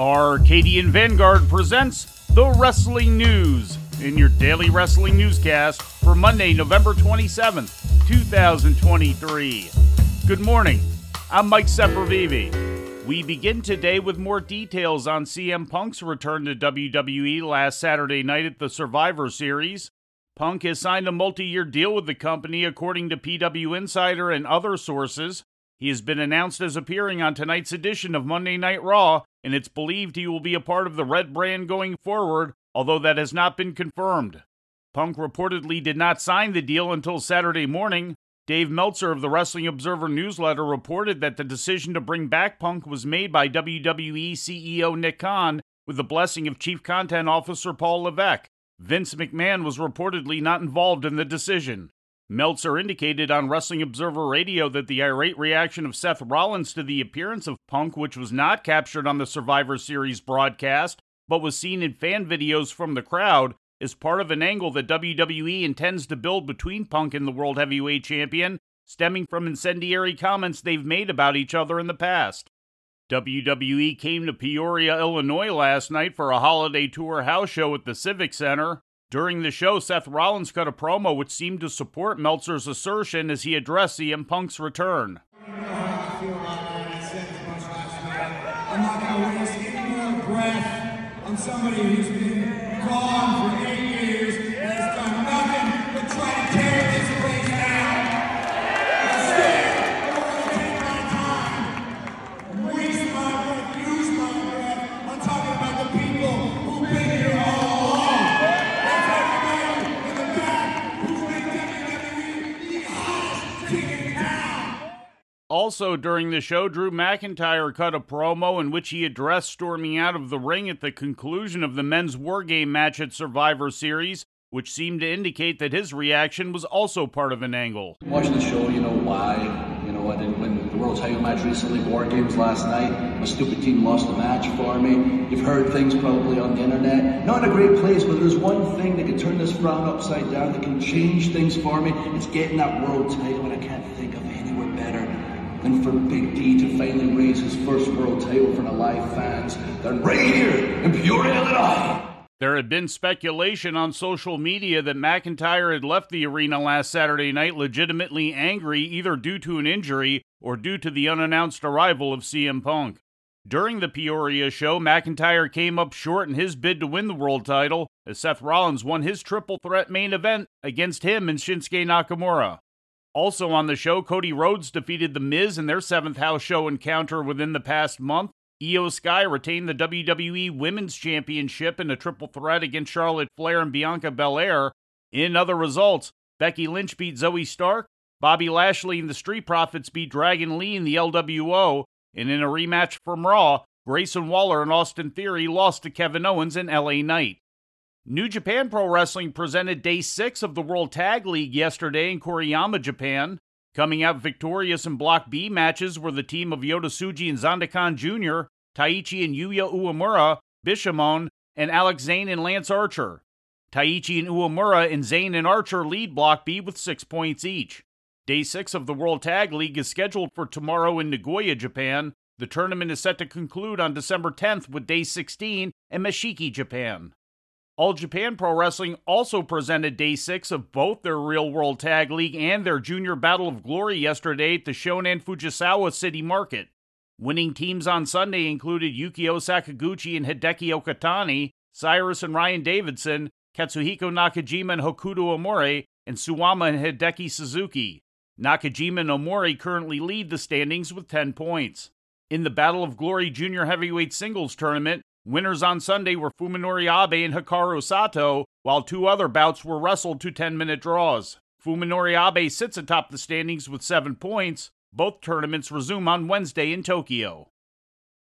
Arcadian Vanguard presents the Wrestling News in your daily wrestling newscast for Monday, November 27th, 2023. Good morning. I'm Mike Sempervive. We begin today with more details on CM Punk's return to WWE last Saturday night at the Survivor Series. Punk has signed a multi year deal with the company, according to PW Insider and other sources. He has been announced as appearing on tonight's edition of Monday Night Raw, and it's believed he will be a part of the Red brand going forward, although that has not been confirmed. Punk reportedly did not sign the deal until Saturday morning. Dave Meltzer of the Wrestling Observer newsletter reported that the decision to bring back Punk was made by WWE CEO Nick Khan with the blessing of Chief Content Officer Paul Levesque. Vince McMahon was reportedly not involved in the decision. Meltzer indicated on Wrestling Observer Radio that the irate reaction of Seth Rollins to the appearance of Punk, which was not captured on the Survivor Series broadcast, but was seen in fan videos from the crowd, is part of an angle that WWE intends to build between Punk and the World Heavyweight Champion, stemming from incendiary comments they've made about each other in the past. WWE came to Peoria, Illinois last night for a holiday tour house show at the Civic Center. During the show, Seth Rollins cut a promo which seemed to support Meltzer's assertion as he addressed CM Punk's return. I'm not going to waste any more breath on somebody who's been gone for eight years and has done nothing but try to tear this Also, during the show, Drew McIntyre cut a promo in which he addressed storming out of the ring at the conclusion of the men's War Game match at Survivor Series, which seemed to indicate that his reaction was also part of an angle. Watching the show, you know why. You know, I didn't win the World Title match recently, War Games last night. My stupid team lost the match for me. You've heard things probably on the internet. Not a great place, but there's one thing that can turn this frown upside down, that can change things for me. It's getting that World Title, and I can't than for Big D to finally raise his first World Title for the live fans than right here in Peoria, Illinois. There had been speculation on social media that McIntyre had left the arena last Saturday night legitimately angry either due to an injury or due to the unannounced arrival of CM Punk. During the Peoria show, McIntyre came up short in his bid to win the world title as Seth Rollins won his triple threat main event against him and Shinsuke Nakamura. Also on the show, Cody Rhodes defeated The Miz in their seventh house show encounter within the past month. Iyo Sky retained the WWE Women's Championship in a triple threat against Charlotte Flair and Bianca Belair. In other results, Becky Lynch beat Zoey Stark, Bobby Lashley and the Street Profits beat Dragon Lee in the LWO, and in a rematch from Raw, Grayson Waller and Austin Theory lost to Kevin Owens and LA Knight. New Japan Pro Wrestling presented day six of the World Tag League yesterday in Koriyama, Japan. Coming out victorious in Block B matches were the team of Yota Tsuji and Zandokan Jr., Taichi and Yuya Uemura, Bishamon, and Alex Zayne and Lance Archer. Taichi and Uemura and Zayne and Archer lead Block B with six points each. Day six of the World Tag League is scheduled for tomorrow in Nagoya, Japan. The tournament is set to conclude on December 10th with Day 16 in Mashiki, Japan. All Japan Pro Wrestling also presented day six of both their Real World Tag League and their Junior Battle of Glory yesterday at the Shonan Fujisawa City Market. Winning teams on Sunday included Yukio Sakaguchi and Hideki Okatani, Cyrus and Ryan Davidson, Katsuhiko Nakajima and Hokuto Omori, and Suwama and Hideki Suzuki. Nakajima and Omori currently lead the standings with 10 points. In the Battle of Glory Junior Heavyweight Singles Tournament, Winners on Sunday were Fuminori Abe and Hikaru Sato, while two other bouts were wrestled to 10 minute draws. Fuminori Abe sits atop the standings with seven points. Both tournaments resume on Wednesday in Tokyo.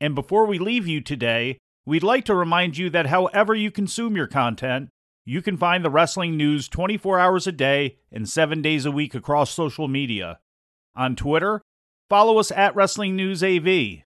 And before we leave you today, we'd like to remind you that however you consume your content, you can find the wrestling news 24 hours a day and 7 days a week across social media. On Twitter, follow us at Wrestling News AV.